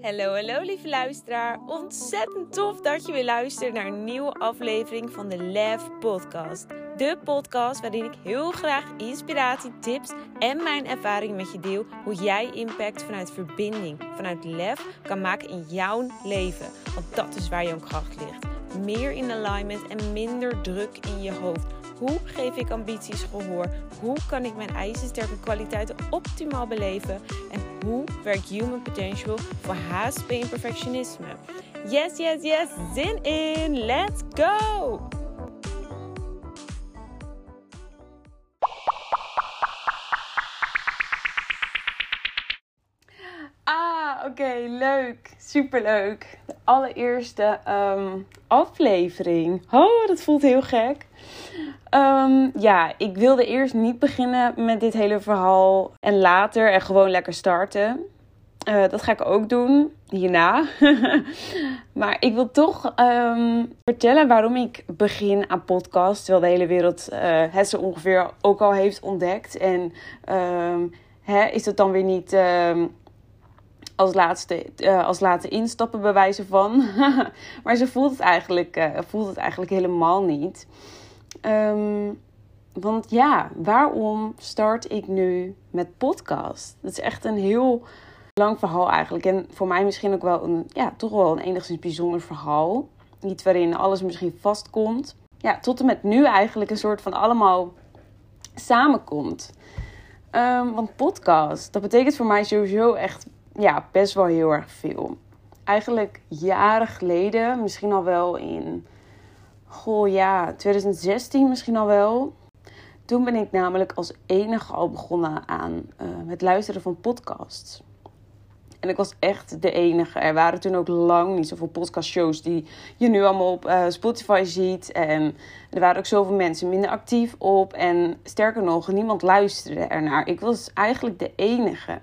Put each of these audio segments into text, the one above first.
Hallo, hallo lieve luisteraar. Ontzettend tof dat je weer luistert naar een nieuwe aflevering van de Lef Podcast. De podcast waarin ik heel graag inspiratie, tips en mijn ervaring met je deel. Hoe jij impact vanuit verbinding, vanuit lef kan maken in jouw leven. Want dat is waar jouw kracht ligt. Meer in alignment en minder druk in je hoofd. Hoe geef ik ambities gehoor? Hoe kan ik mijn ijzersterke kwaliteiten optimaal beleven? En hoe werkt human potential voor HSP en perfectionisme? Yes, yes, yes, zin in! Let's go! Ah, oké, leuk. Superleuk. De allereerste um, aflevering. Oh, dat voelt heel gek. Um, ja, ik wilde eerst niet beginnen met dit hele verhaal en later en gewoon lekker starten. Uh, dat ga ik ook doen hierna. maar ik wil toch um, vertellen waarom ik begin aan podcast. Terwijl de hele wereld uh, het zo ongeveer ook al heeft ontdekt. En um, hè, is het dan weer niet als laatste, uh, als laatste instappen bewijzen van. maar ze voelt het eigenlijk, voelt het eigenlijk helemaal niet. Um, want ja, waarom start ik nu met podcast? Dat is echt een heel lang verhaal eigenlijk. En voor mij misschien ook wel een, ja, toch wel een enigszins bijzonder verhaal. Iets waarin alles misschien vastkomt. Ja, tot en met nu eigenlijk een soort van allemaal samenkomt. Um, want podcast, dat betekent voor mij sowieso echt ja, best wel heel erg veel. Eigenlijk jaren geleden, misschien al wel in, goh ja, 2016 misschien al wel. Toen ben ik namelijk als enige al begonnen aan uh, het luisteren van podcasts. En ik was echt de enige. Er waren toen ook lang niet zoveel podcastshows die je nu allemaal op uh, Spotify ziet. En er waren ook zoveel mensen minder actief op. En sterker nog, niemand luisterde ernaar. Ik was eigenlijk de enige.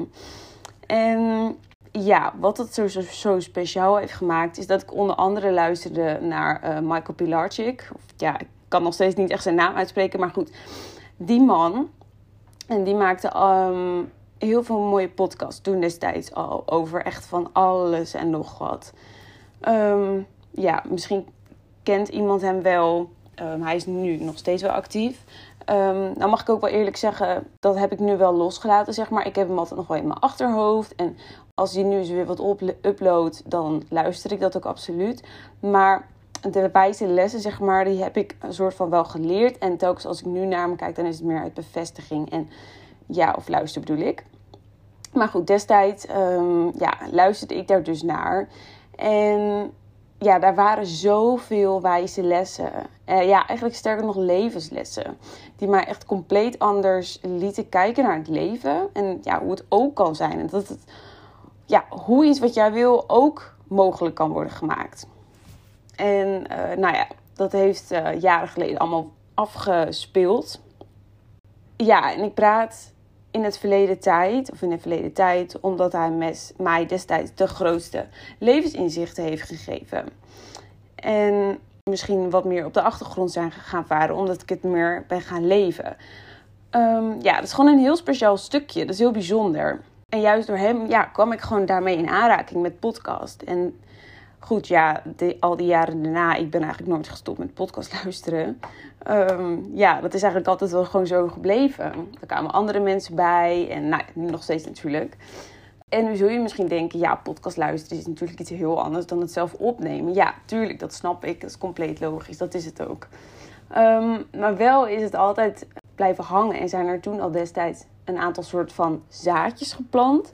En ja, wat het zo, zo, speciaal heeft gemaakt, is dat ik onder andere luisterde naar uh, Michael Pilarczyk. Of, ja, ik kan nog steeds niet echt zijn naam uitspreken, maar goed. Die man, en die maakte um, heel veel mooie podcasts toen destijds al over echt van alles en nog wat. Um, ja, misschien kent iemand hem wel. Um, hij is nu nog steeds wel actief. Um, nou mag ik ook wel eerlijk zeggen, dat heb ik nu wel losgelaten, zeg maar. Ik heb hem altijd nog wel in mijn achterhoofd. En als hij nu eens weer wat uploadt, dan luister ik dat ook absoluut. Maar de wijze lessen, zeg maar, die heb ik een soort van wel geleerd. En telkens als ik nu naar hem kijk, dan is het meer uit bevestiging. En ja, of luister bedoel ik. Maar goed, destijds um, ja, luisterde ik daar dus naar. En ja, daar waren zoveel wijze lessen. Uh, ja, eigenlijk sterker nog levenslessen. Die mij echt compleet anders lieten kijken naar het leven. En ja, hoe het ook kan zijn. En dat het, ja, hoe iets wat jij wil ook mogelijk kan worden gemaakt. En uh, nou ja, dat heeft uh, jaren geleden allemaal afgespeeld. Ja, en ik praat in het verleden tijd, of in de verleden tijd, omdat hij mij destijds de grootste levensinzichten heeft gegeven. En misschien wat meer op de achtergrond zijn gaan varen, omdat ik het meer ben gaan leven. Um, ja, dat is gewoon een heel speciaal stukje. Dat is heel bijzonder. En juist door hem ja, kwam ik gewoon daarmee in aanraking met podcast. En goed, ja, de, al die jaren daarna, ik ben eigenlijk nooit gestopt met podcast luisteren. Um, ja, dat is eigenlijk altijd wel gewoon zo gebleven. Er kwamen andere mensen bij en nou, nog steeds natuurlijk. En nu zul je misschien denken, ja, podcast luisteren is natuurlijk iets heel anders dan het zelf opnemen. Ja, tuurlijk, dat snap ik. Dat is compleet logisch. Dat is het ook. Um, maar wel is het altijd blijven hangen. En zijn er toen al destijds een aantal soort van zaadjes geplant.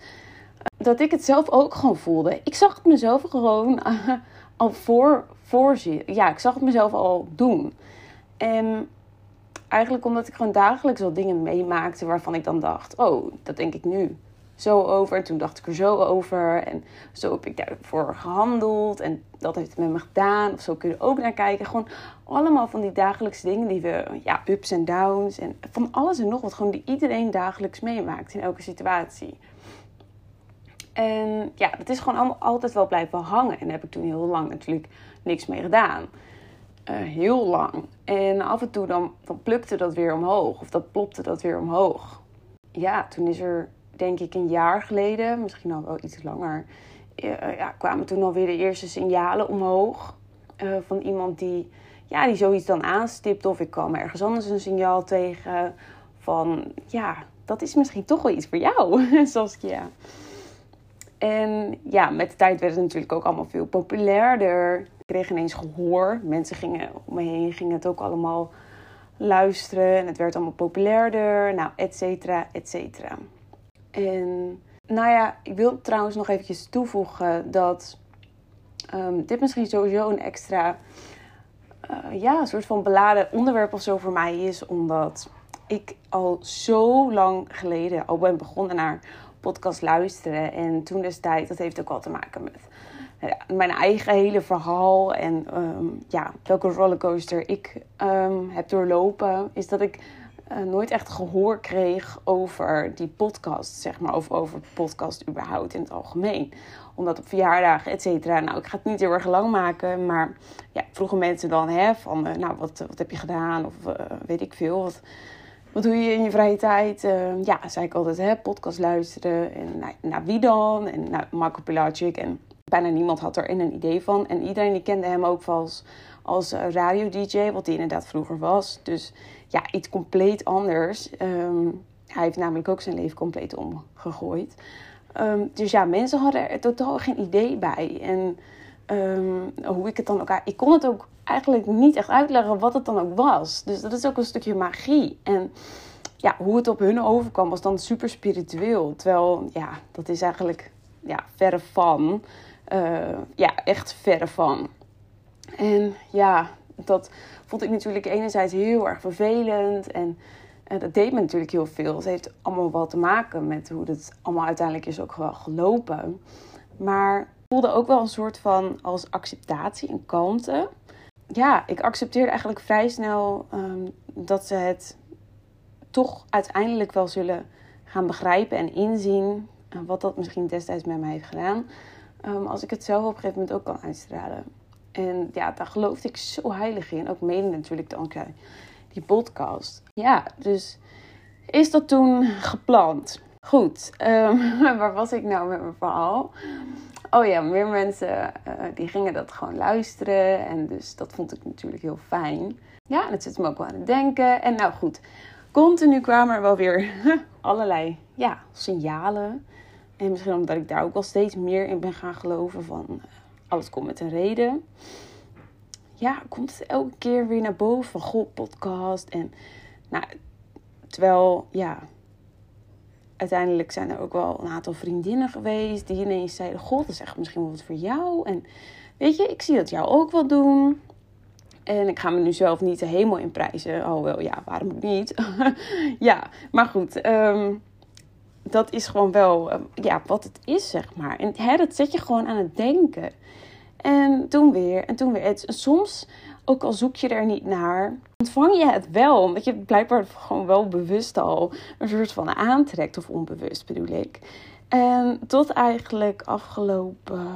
Dat ik het zelf ook gewoon voelde. Ik zag het mezelf gewoon uh, al voor, voorzien. Ja, ik zag het mezelf al doen. En eigenlijk omdat ik gewoon dagelijks al dingen meemaakte waarvan ik dan dacht: oh, dat denk ik nu zo over. En toen dacht ik er zo over. En zo heb ik daarvoor gehandeld. En dat heeft het met me gedaan. Of zo kun je er ook naar kijken. Gewoon allemaal van die dagelijkse dingen die we, ja, ups en downs. En van alles en nog wat. Gewoon die iedereen dagelijks meemaakt in elke situatie. En ja, dat is gewoon allemaal altijd wel blijven hangen. En daar heb ik toen heel lang natuurlijk niks mee gedaan. Uh, heel lang. En af en toe dan, dan plukte dat weer omhoog. Of dat plopte dat weer omhoog. Ja, toen is er denk ik een jaar geleden, misschien al wel iets langer, ja, kwamen toen alweer de eerste signalen omhoog. van iemand die, ja, die zoiets dan aanstipt. Of ik kwam ergens anders een signaal tegen. Van ja, dat is misschien toch wel iets voor jou, Saskia. En ja, met de tijd werd het natuurlijk ook allemaal veel populairder. Ik kreeg ineens gehoor. Mensen gingen om me heen, gingen het ook allemaal luisteren. En het werd allemaal populairder. Nou, et cetera, et cetera. En nou ja, ik wil trouwens nog eventjes toevoegen dat um, dit misschien sowieso een extra, uh, ja, soort van beladen onderwerp of zo voor mij is. Omdat ik al zo lang geleden al ben begonnen naar podcast luisteren. En toen destijds, dat heeft ook wel te maken met mijn eigen hele verhaal. En ehm, ja, welke rollercoaster ik um, heb doorlopen. Is dat ik uh, nooit echt gehoor kreeg over die podcast, zeg maar. Of over podcast überhaupt in het algemeen. Omdat op verjaardagen, et cetera. Nou, ik ga het niet heel erg lang maken. Maar ja, vroegen mensen dan, hè, van, uh, nou, wat, wat heb je gedaan? Of weet ik veel, wat wat doe je in je vrije tijd? Ja, zei ik altijd, hè, podcast luisteren. En naar, naar wie dan? En naar Marco Pilacic. En bijna niemand had er een idee van. En iedereen die kende hem ook als, als radio-dj, wat hij inderdaad vroeger was. Dus ja, iets compleet anders. Um, hij heeft namelijk ook zijn leven compleet omgegooid. Um, dus ja, mensen hadden er totaal geen idee bij. En um, hoe ik het dan ook... Ik kon het ook eigenlijk niet echt uitleggen wat het dan ook was. Dus dat is ook een stukje magie. En ja, hoe het op hun overkwam was dan super spiritueel. Terwijl, ja, dat is eigenlijk ja, verre van. Uh, ja, echt verre van. En ja, dat vond ik natuurlijk enerzijds heel erg vervelend. En uh, dat deed me natuurlijk heel veel. Het heeft allemaal wel te maken met hoe het allemaal uiteindelijk is ook wel gelopen. Maar voelde ook wel een soort van als acceptatie en kalmte. Ja, ik accepteerde eigenlijk vrij snel um, dat ze het toch uiteindelijk wel zullen gaan begrijpen en inzien. Uh, wat dat misschien destijds met mij heeft gedaan. Um, als ik het zelf op een gegeven moment ook kan uitstralen. En ja, daar geloofde ik zo heilig in. Ook mede natuurlijk dankzij die podcast. Ja, dus is dat toen gepland? Goed, um, waar was ik nou met mijn verhaal? oh ja, meer mensen uh, die gingen dat gewoon luisteren. En dus dat vond ik natuurlijk heel fijn. Ja, en het zit me ook wel aan het denken. En nou goed, continu kwamen er wel weer allerlei ja, signalen. En misschien omdat ik daar ook wel steeds meer in ben gaan geloven van alles komt met een reden. Ja, komt het elke keer weer naar boven van goh, podcast. En nou, terwijl ja, uiteindelijk zijn er ook wel een aantal vriendinnen geweest die ineens zeiden: God, dat is echt misschien wel wat voor jou. En weet je, ik zie dat jou ook wel doen. En ik ga me nu zelf niet helemaal in prijzen. Oh wel, ja, waarom niet? ja, maar goed. Ehm, dat is gewoon wel ehm, ja, wat het is, zeg maar. En hè, dat zet je gewoon aan het denken. En toen weer, en toen weer. Het, soms ook al zoek je er niet naar, ontvang je het wel. Omdat je blijkbaar gewoon wel bewust al een soort van aantrekt, of onbewust bedoel ik. En tot eigenlijk afgelopen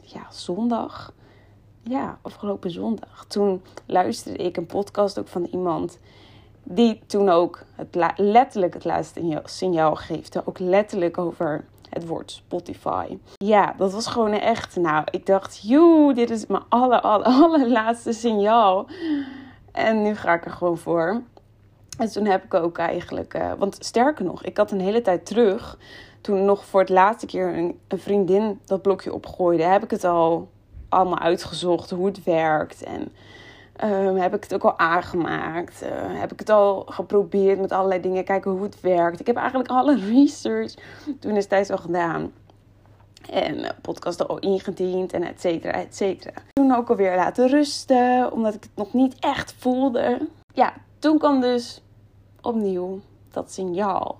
ja, zondag. Ja, afgelopen zondag. Toen luisterde ik een podcast ook van iemand die toen ook het letterlijk het laatste signaal geeft. Ook letterlijk over het woord Spotify. Ja, dat was gewoon echt. Nou, ik dacht, joe, dit is mijn aller, aller, allerlaatste signaal. En nu ga ik er gewoon voor. En toen heb ik ook eigenlijk. Uh, want sterker nog, ik had een hele tijd terug. Toen nog voor het laatste keer een, een vriendin dat blokje opgooide, heb ik het al allemaal uitgezocht hoe het werkt. En Um, heb ik het ook al aangemaakt? Uh, heb ik het al geprobeerd met allerlei dingen, kijken hoe het werkt? Ik heb eigenlijk alle research toen destijds al gedaan. En uh, podcast al ingediend en et cetera, et cetera. Toen ook alweer laten rusten, omdat ik het nog niet echt voelde. Ja, toen kwam dus opnieuw dat signaal.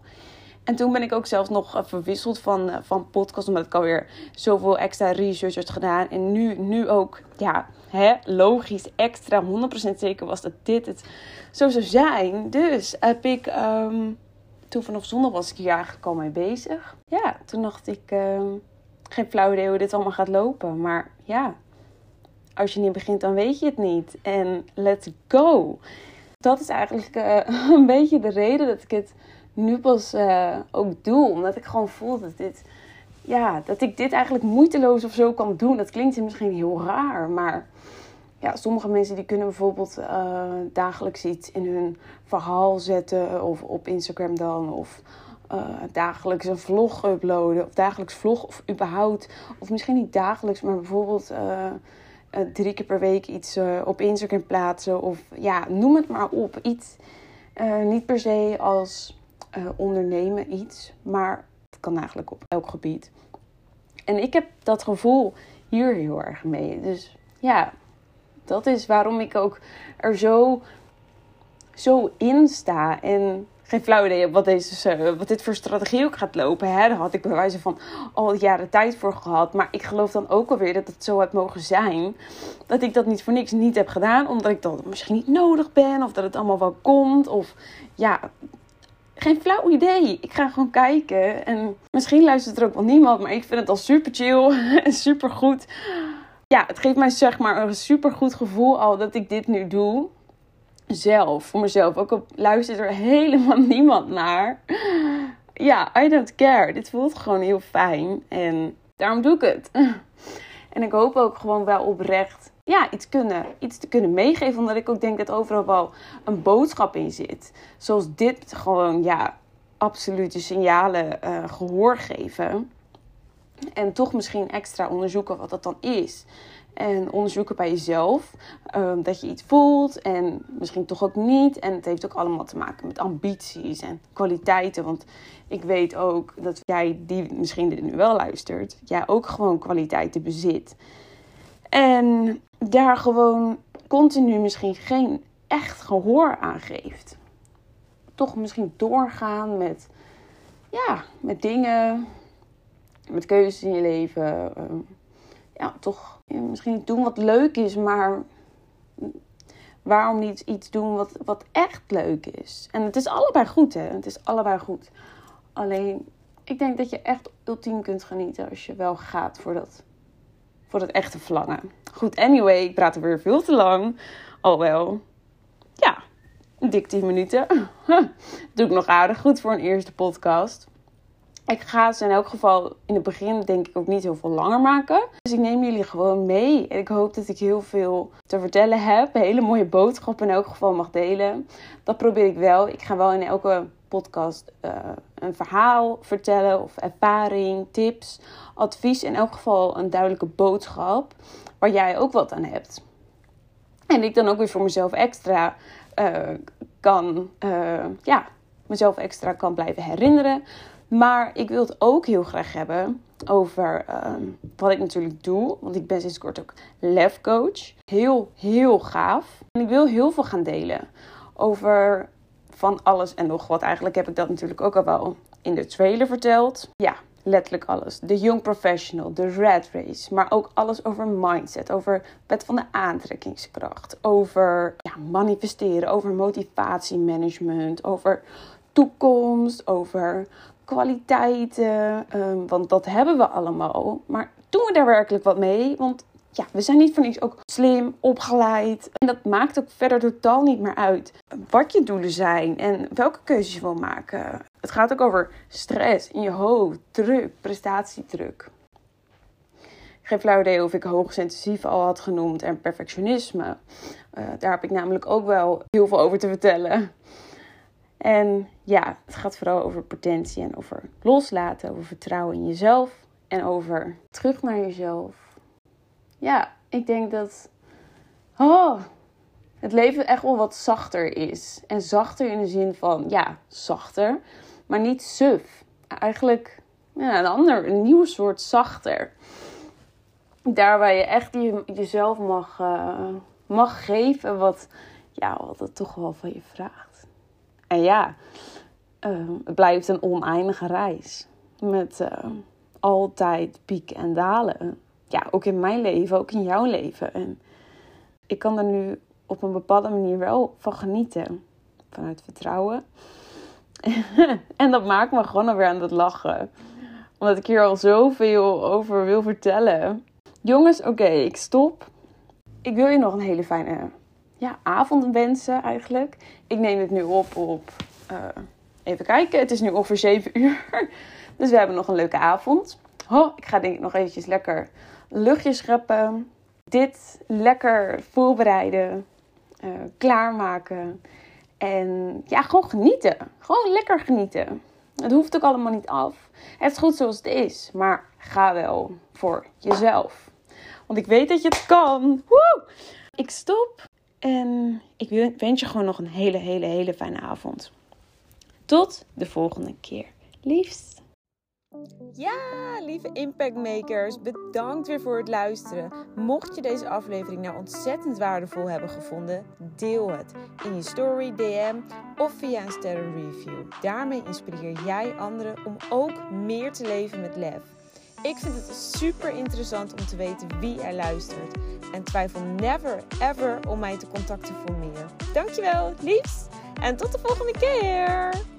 En toen ben ik ook zelfs nog verwisseld van, uh, van podcast, omdat ik alweer zoveel extra research had gedaan. En nu, nu ook, ja, hè, logisch, extra 100% zeker was dat dit het zo zou zijn. Dus heb ik, um, toen vanaf zondag was ik hier eigenlijk al mee bezig. Ja, toen dacht ik, um, geen flauw idee hoe dit allemaal gaat lopen. Maar ja, als je niet begint, dan weet je het niet. En let's go. Dat is eigenlijk uh, een beetje de reden dat ik het nu pas uh, ook doe. Omdat ik gewoon voel dat dit ja, dat ik dit eigenlijk moeiteloos of zo kan doen. Dat klinkt misschien heel raar, maar ja, sommige mensen die kunnen bijvoorbeeld uh, dagelijks iets in hun verhaal zetten of op Instagram dan of uh, dagelijks een vlog uploaden of dagelijks vlog of überhaupt of misschien niet dagelijks, maar bijvoorbeeld drie keer per week iets op Instagram plaatsen of ja, noem het maar op. Iets niet per se als ondernemen iets, maar het kan eigenlijk op elk gebied. En ik heb dat gevoel hier heel erg mee. Dus ja, dat is waarom ik ook er zo, zo in sta. En geen flauw idee wat, deze, wat dit voor strategie ook gaat lopen. Hè? Daar had ik bij wijze van al jaren tijd voor gehad. Maar ik geloof dan ook alweer dat het zo had mogen zijn. Dat ik dat niet voor niks niet heb gedaan. Omdat ik dat misschien niet nodig ben. Of dat het allemaal wel komt. Of ja, geen flauw idee. Ik ga gewoon kijken. En misschien luistert er ook wel niemand. Maar ik vind het al super chill en super goed ja, het geeft mij zeg maar een super goed gevoel al dat ik dit nu doe. Zelf, voor mezelf. Ook al luistert er helemaal niemand naar. Ja, I don't care. Dit voelt gewoon heel fijn. En daarom doe ik het. En ik hoop ook gewoon wel oprecht ja, iets, kunnen, iets te kunnen meegeven. Omdat ik ook denk dat overal wel een boodschap in zit. Zoals dit gewoon, ja, absolute signalen uh, gehoor geven. En toch misschien extra onderzoeken wat dat dan is. En onderzoeken bij jezelf. Um, dat je iets voelt en misschien toch ook niet. En het heeft ook allemaal te maken met ambities en kwaliteiten. Want ik weet ook dat jij, die misschien nu wel luistert, jij ook gewoon kwaliteiten bezit. En daar gewoon continu misschien geen echt gehoor aan geeft. Toch misschien doorgaan met, ja, met dingen met keuzes in je leven. Ehm, ja, toch misschien doen wat leuk is, maar waarom niet iets doen wat, wat echt leuk is? En het is allebei goed, hè? Het is allebei goed. Alleen, ik denk dat je echt ultiem kunt genieten als je wel gaat voor dat, voor dat echte verlangen. Goed, anyway, ik praat er weer veel te lang. Al wel, ja, dik 10 minuten. Doe ik nog aardig goed voor een eerste podcast. Ik ga ze in elk geval in het begin denk ik ook niet heel veel langer maken. Dus ik neem jullie gewoon mee. En ik hoop dat ik heel veel te vertellen heb. Een hele mooie boodschap in elk geval mag delen. Dat probeer ik wel. Ik ga wel in elke podcast uh, een verhaal vertellen of ervaring, tips, advies. In elk geval een duidelijke boodschap waar jij ook wat aan hebt. En ik dan ook weer voor mezelf extra uh, kan, uh, ja, mezelf extra kan blijven herinneren maar ik wil het ook heel graag hebben over ehm, wat ik natuurlijk doe. Want ik ben sinds kort ook lef coach. Heel, heel gaaf. En ik wil heel veel gaan delen over van alles en nog wat. Eigenlijk heb ik dat natuurlijk ook al wel in de trailer verteld. Ja, letterlijk alles. De Young Professional, de Red Race. Maar ook alles over mindset, over wet van de aantrekkingskracht. Over ja, manifesteren, over motivatiemanagement, over toekomst, over kwaliteiten. Um, want dat hebben we allemaal. Maar doen we daar werkelijk wat mee? Want ja, we zijn niet voor niks ook slim, opgeleid. En dat maakt ook verder totaal niet meer uit wat je doelen zijn en welke keuzes je wil maken. Het gaat ook over stress in je hoofd, druk, prestatiedruk. Geen flauw idee of ik hoogsensitief al had genoemd en perfectionisme. Uh, daar heb ik namelijk ook wel heel veel over te vertellen. En ja, het gaat vooral over potentie en over loslaten, over vertrouwen in jezelf en over terug naar jezelf. Ja, ik denk dat oh, het leven echt wel wat zachter is. En zachter in de zin van, ja, zachter, maar niet suf. Eigenlijk ja, een ander, een nieuw soort zachter. Daar waar je echt je, jezelf mag, uh, mag geven wat, ja, wat het toch wel van je vraagt. En ja, uh, het blijft een oneindige reis. Met uh, altijd pieken en dalen. Ja, ook in mijn leven, ook in jouw leven. En ik kan er nu op een bepaalde manier wel van genieten. Vanuit vertrouwen. en dat maakt me gewoon weer aan het lachen. Omdat ik hier al zoveel over wil vertellen. Jongens, oké, ik stop. Ik wil je nog een hele fijne ja, avond wensen eigenlijk. Ik neem het nu op op, uh, even kijken, het is nu ongeveer 7 uur. Dus we hebben nog een leuke avond. Oh, ik ga denk ik nog eventjes lekker luchtjes scheppen. Dit lekker voorbereiden. Uh, klaarmaken. En ja, gewoon genieten. Gewoon lekker genieten. Het hoeft ook allemaal niet af. Het is goed zoals het is. Maar ga wel voor jezelf. Want ik weet dat je het kan. Woe! Ik stop. En ik wens je gewoon nog een hele, hele, hele fijne avond. Tot de volgende keer. Liefst. Ja, lieve impactmakers, bedankt weer voor het luisteren. Mocht je deze aflevering nou ontzettend waardevol hebben gevonden, deel het in je story, DM of via een sterrenreview. Daarmee inspireer jij anderen om ook meer te leven met lef. Ik vind het super interessant om te weten wie er luistert. En twijfel never ever om mij te contacten voor meer. Dankjewel, liefs. En tot de volgende keer.